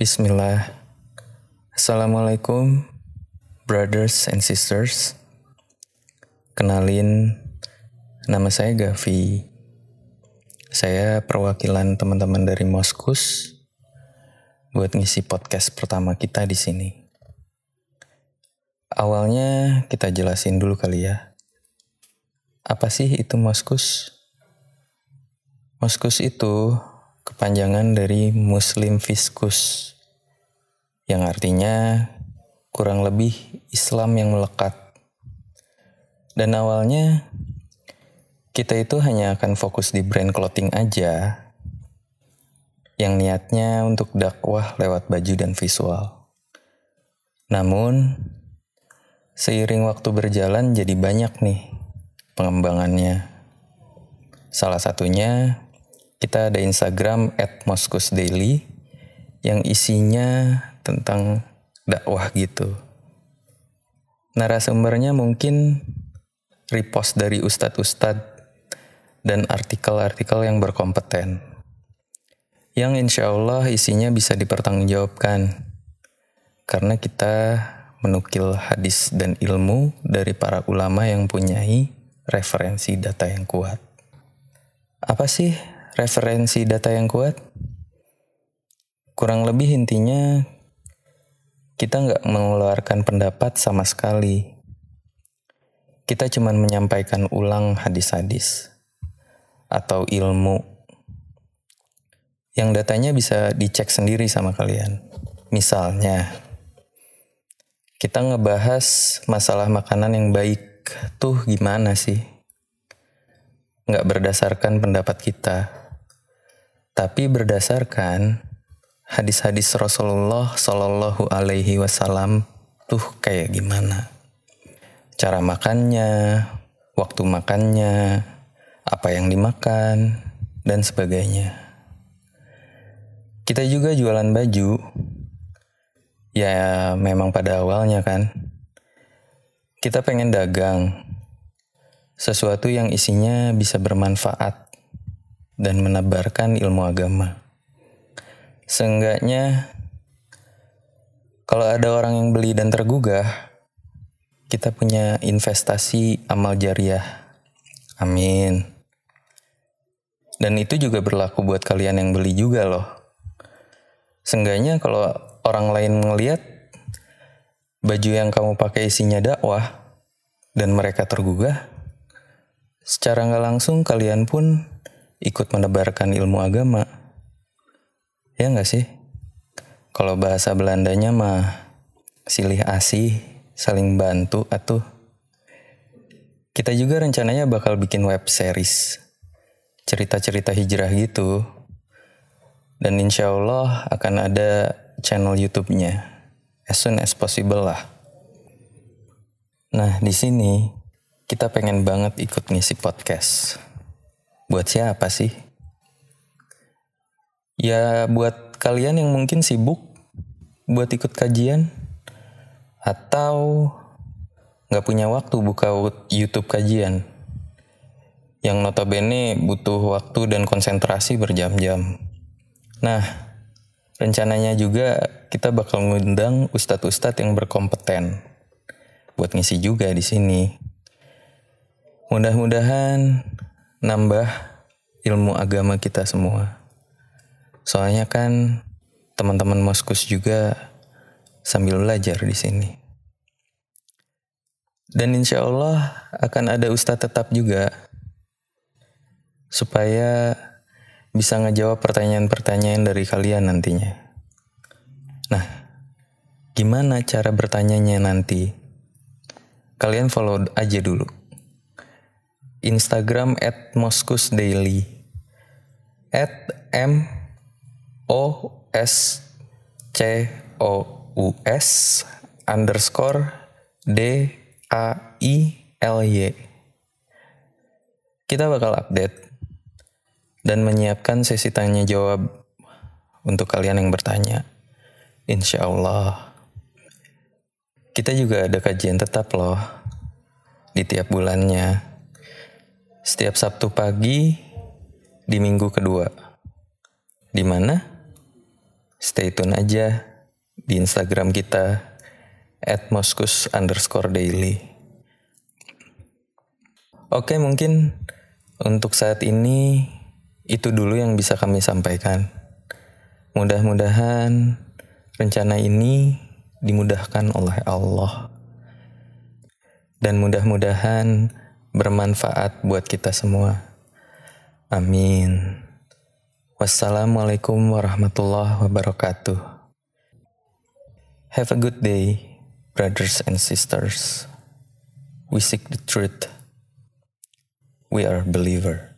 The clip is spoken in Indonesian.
Bismillah. Assalamualaikum, brothers and sisters. Kenalin, nama saya Gavi. Saya perwakilan teman-teman dari Moskus buat ngisi podcast pertama kita di sini. Awalnya kita jelasin dulu kali ya. Apa sih itu Moskus? Moskus itu kepanjangan dari Muslim Fiskus yang artinya kurang lebih Islam yang melekat. Dan awalnya kita itu hanya akan fokus di brand clothing aja yang niatnya untuk dakwah lewat baju dan visual. Namun, seiring waktu berjalan jadi banyak nih pengembangannya. Salah satunya kita ada Instagram at Daily yang isinya tentang dakwah gitu. Narasumbernya mungkin repost dari ustadz-ustadz dan artikel-artikel yang berkompeten. Yang insya Allah isinya bisa dipertanggungjawabkan. Karena kita menukil hadis dan ilmu dari para ulama yang punyai referensi data yang kuat. Apa sih referensi data yang kuat? Kurang lebih intinya kita nggak mengeluarkan pendapat sama sekali. Kita cuma menyampaikan ulang hadis-hadis atau ilmu yang datanya bisa dicek sendiri sama kalian. Misalnya, kita ngebahas masalah makanan yang baik tuh gimana sih? Nggak berdasarkan pendapat kita, tapi berdasarkan hadis-hadis Rasulullah Shallallahu Alaihi Wasallam tuh kayak gimana? Cara makannya, waktu makannya, apa yang dimakan, dan sebagainya. Kita juga jualan baju, ya memang pada awalnya kan. Kita pengen dagang, sesuatu yang isinya bisa bermanfaat dan menebarkan ilmu agama. Seenggaknya kalau ada orang yang beli dan tergugah, kita punya investasi amal jariah. Amin. Dan itu juga berlaku buat kalian yang beli juga loh. Seenggaknya kalau orang lain ngeliat baju yang kamu pakai isinya dakwah dan mereka tergugah, secara nggak langsung kalian pun ikut menebarkan ilmu agama. Ya nggak sih? Kalau bahasa Belandanya mah silih asih, saling bantu atau kita juga rencananya bakal bikin web series cerita-cerita hijrah gitu. Dan insya Allah akan ada channel YouTube-nya as soon as possible lah. Nah di sini kita pengen banget ikut ngisi podcast. Buat siapa sih? Ya buat kalian yang mungkin sibuk buat ikut kajian atau nggak punya waktu buka YouTube kajian yang notabene butuh waktu dan konsentrasi berjam-jam. Nah, rencananya juga kita bakal ngundang ustadz-ustadz yang berkompeten buat ngisi juga di sini. Mudah-mudahan nambah ilmu agama kita semua. Soalnya kan teman-teman Moskus juga sambil belajar di sini. Dan insya Allah akan ada ustadz tetap juga supaya bisa ngejawab pertanyaan-pertanyaan dari kalian nantinya. Nah, gimana cara bertanyanya nanti? Kalian follow aja dulu. Instagram at Moskus Daily. At M O S C O U S underscore D A I L Y. Kita bakal update dan menyiapkan sesi tanya jawab untuk kalian yang bertanya. Insya Allah. Kita juga ada kajian tetap loh di tiap bulannya. Setiap Sabtu pagi di minggu kedua. Di mana? Stay tune aja di Instagram kita at moskus underscore daily. Oke mungkin untuk saat ini itu dulu yang bisa kami sampaikan. Mudah-mudahan rencana ini dimudahkan oleh Allah. Dan mudah-mudahan bermanfaat buat kita semua. Amin. Wassalamualaikum warahmatullahi wabarakatuh. Have a good day, brothers and sisters. We seek the truth. We are believer.